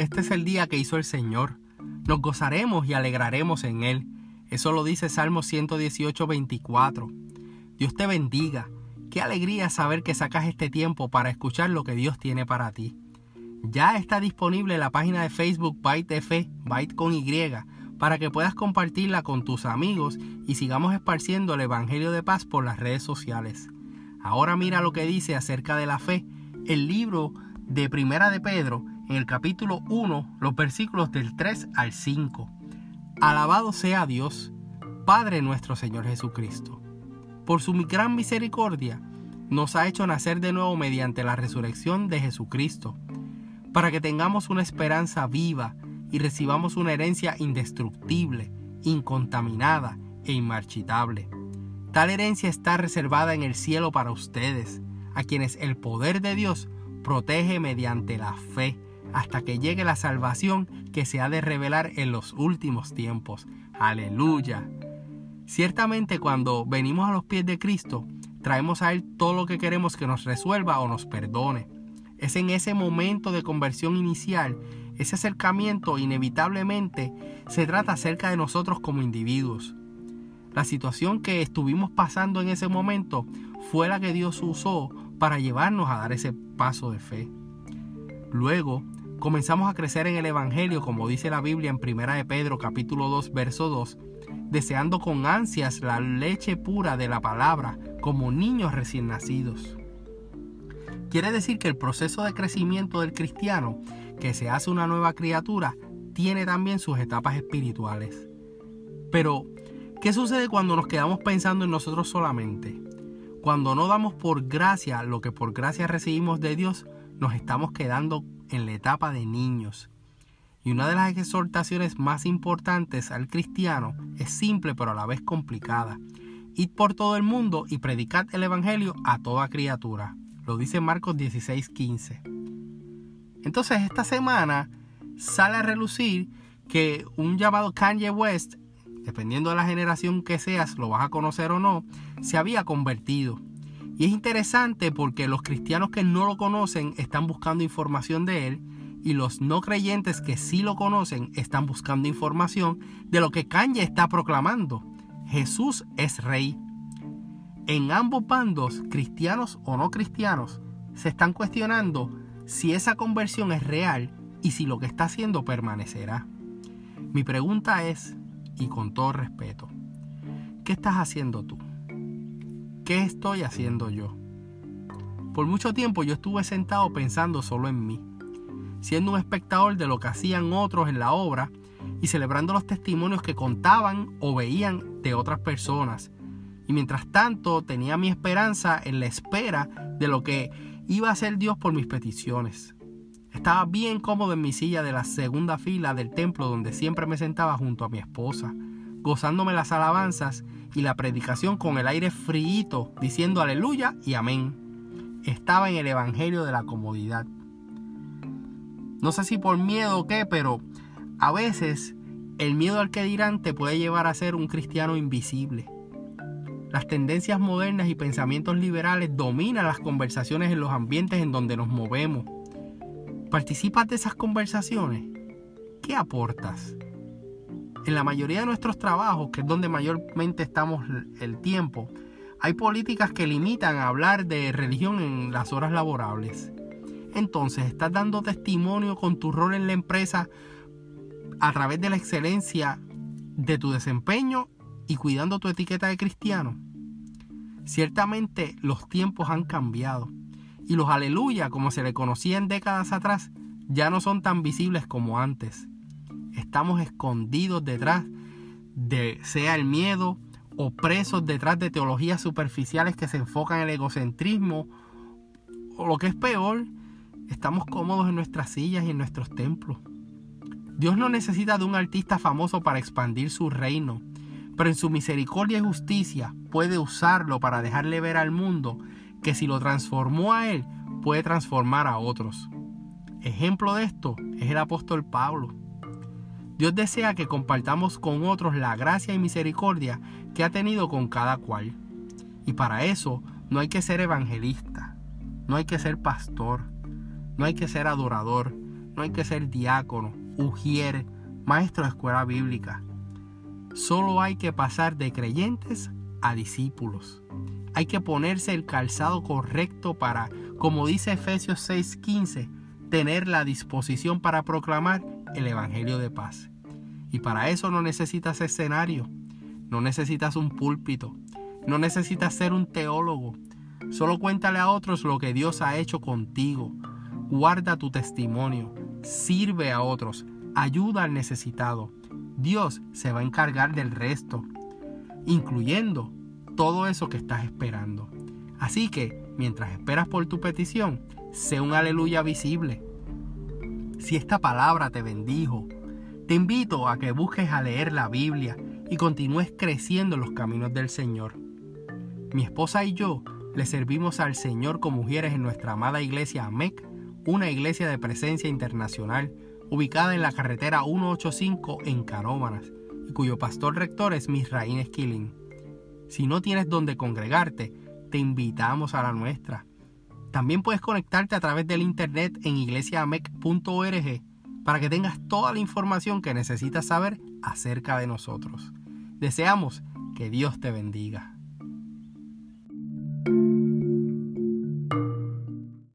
este es el día que hizo el Señor. Nos gozaremos y alegraremos en Él. Eso lo dice Salmo 118, 24. Dios te bendiga. Qué alegría saber que sacas este tiempo para escuchar lo que Dios tiene para ti. Ya está disponible la página de Facebook Byte Fe, Byte con Y, para que puedas compartirla con tus amigos y sigamos esparciendo el Evangelio de paz por las redes sociales. Ahora mira lo que dice acerca de la fe el libro de Primera de Pedro en el capítulo 1, los versículos del 3 al 5. Alabado sea Dios, Padre nuestro Señor Jesucristo. Por su gran misericordia, nos ha hecho nacer de nuevo mediante la resurrección de Jesucristo, para que tengamos una esperanza viva y recibamos una herencia indestructible, incontaminada e inmarchitable. Tal herencia está reservada en el cielo para ustedes, a quienes el poder de Dios protege mediante la fe, hasta que llegue la salvación que se ha de revelar en los últimos tiempos. Aleluya. Ciertamente cuando venimos a los pies de Cristo, traemos a Él todo lo que queremos que nos resuelva o nos perdone. Es en ese momento de conversión inicial ese acercamiento inevitablemente se trata acerca de nosotros como individuos. La situación que estuvimos pasando en ese momento fue la que Dios usó para llevarnos a dar ese paso de fe. Luego, comenzamos a crecer en el Evangelio, como dice la Biblia en 1 de Pedro capítulo 2, verso 2, deseando con ansias la leche pura de la palabra, como niños recién nacidos. Quiere decir que el proceso de crecimiento del cristiano que se hace una nueva criatura tiene también sus etapas espirituales. Pero, ¿qué sucede cuando nos quedamos pensando en nosotros solamente? Cuando no damos por gracia lo que por gracia recibimos de Dios, nos estamos quedando en la etapa de niños. Y una de las exhortaciones más importantes al cristiano es simple pero a la vez complicada. Id por todo el mundo y predicad el Evangelio a toda criatura. Lo dice Marcos 16:15. Entonces esta semana sale a relucir que un llamado Kanye West, dependiendo de la generación que seas, lo vas a conocer o no, se había convertido. Y es interesante porque los cristianos que no lo conocen están buscando información de él y los no creyentes que sí lo conocen están buscando información de lo que Kanye está proclamando. Jesús es rey. En ambos bandos, cristianos o no cristianos, se están cuestionando si esa conversión es real y si lo que está haciendo permanecerá. Mi pregunta es, y con todo respeto, ¿qué estás haciendo tú? ¿Qué estoy haciendo yo? Por mucho tiempo yo estuve sentado pensando solo en mí, siendo un espectador de lo que hacían otros en la obra y celebrando los testimonios que contaban o veían de otras personas. Y mientras tanto tenía mi esperanza en la espera de lo que iba a ser Dios por mis peticiones. Estaba bien cómodo en mi silla de la segunda fila del templo donde siempre me sentaba junto a mi esposa, gozándome las alabanzas y la predicación con el aire frío, diciendo aleluya y amén. Estaba en el Evangelio de la comodidad. No sé si por miedo o qué, pero a veces el miedo al que dirán te puede llevar a ser un cristiano invisible las tendencias modernas y pensamientos liberales dominan las conversaciones en los ambientes en donde nos movemos. ¿Participas de esas conversaciones? ¿Qué aportas? En la mayoría de nuestros trabajos, que es donde mayormente estamos el tiempo, hay políticas que limitan a hablar de religión en las horas laborables. Entonces, ¿estás dando testimonio con tu rol en la empresa a través de la excelencia de tu desempeño y cuidando tu etiqueta de cristiano? Ciertamente los tiempos han cambiado y los aleluya, como se le conocían décadas atrás, ya no son tan visibles como antes. Estamos escondidos detrás de sea el miedo o presos detrás de teologías superficiales que se enfocan en el egocentrismo o lo que es peor, estamos cómodos en nuestras sillas y en nuestros templos. Dios no necesita de un artista famoso para expandir su reino pero en su misericordia y justicia puede usarlo para dejarle ver al mundo que si lo transformó a él, puede transformar a otros. Ejemplo de esto es el apóstol Pablo. Dios desea que compartamos con otros la gracia y misericordia que ha tenido con cada cual. Y para eso no hay que ser evangelista, no hay que ser pastor, no hay que ser adorador, No hay que ser diácono, ujier, maestro de escuela bíblica. Solo hay que pasar de creyentes a discípulos. Hay que ponerse el calzado correcto para, como dice Efesios 6:15, tener la disposición para proclamar el Evangelio de paz. Y para eso no necesitas escenario, no necesitas un púlpito, no necesitas ser un teólogo. Solo cuéntale a otros lo que Dios ha hecho contigo. Guarda tu testimonio, sirve a otros, ayuda al necesitado. Dios se va a encargar del resto, incluyendo todo eso que estás esperando. Así que, mientras esperas por tu petición, sé un aleluya visible. Si esta palabra te bendijo, te invito a que busques a leer la Biblia y continúes creciendo en los caminos del Señor. Mi esposa y yo le servimos al Señor como mujeres en nuestra amada iglesia AMEC, una iglesia de presencia internacional ubicada en la carretera 185 en Canómanas, y cuyo pastor rector es Misraín Esquilín. Si no tienes donde congregarte, te invitamos a la nuestra. También puedes conectarte a través del internet en iglesiamec.org para que tengas toda la información que necesitas saber acerca de nosotros. Deseamos que Dios te bendiga.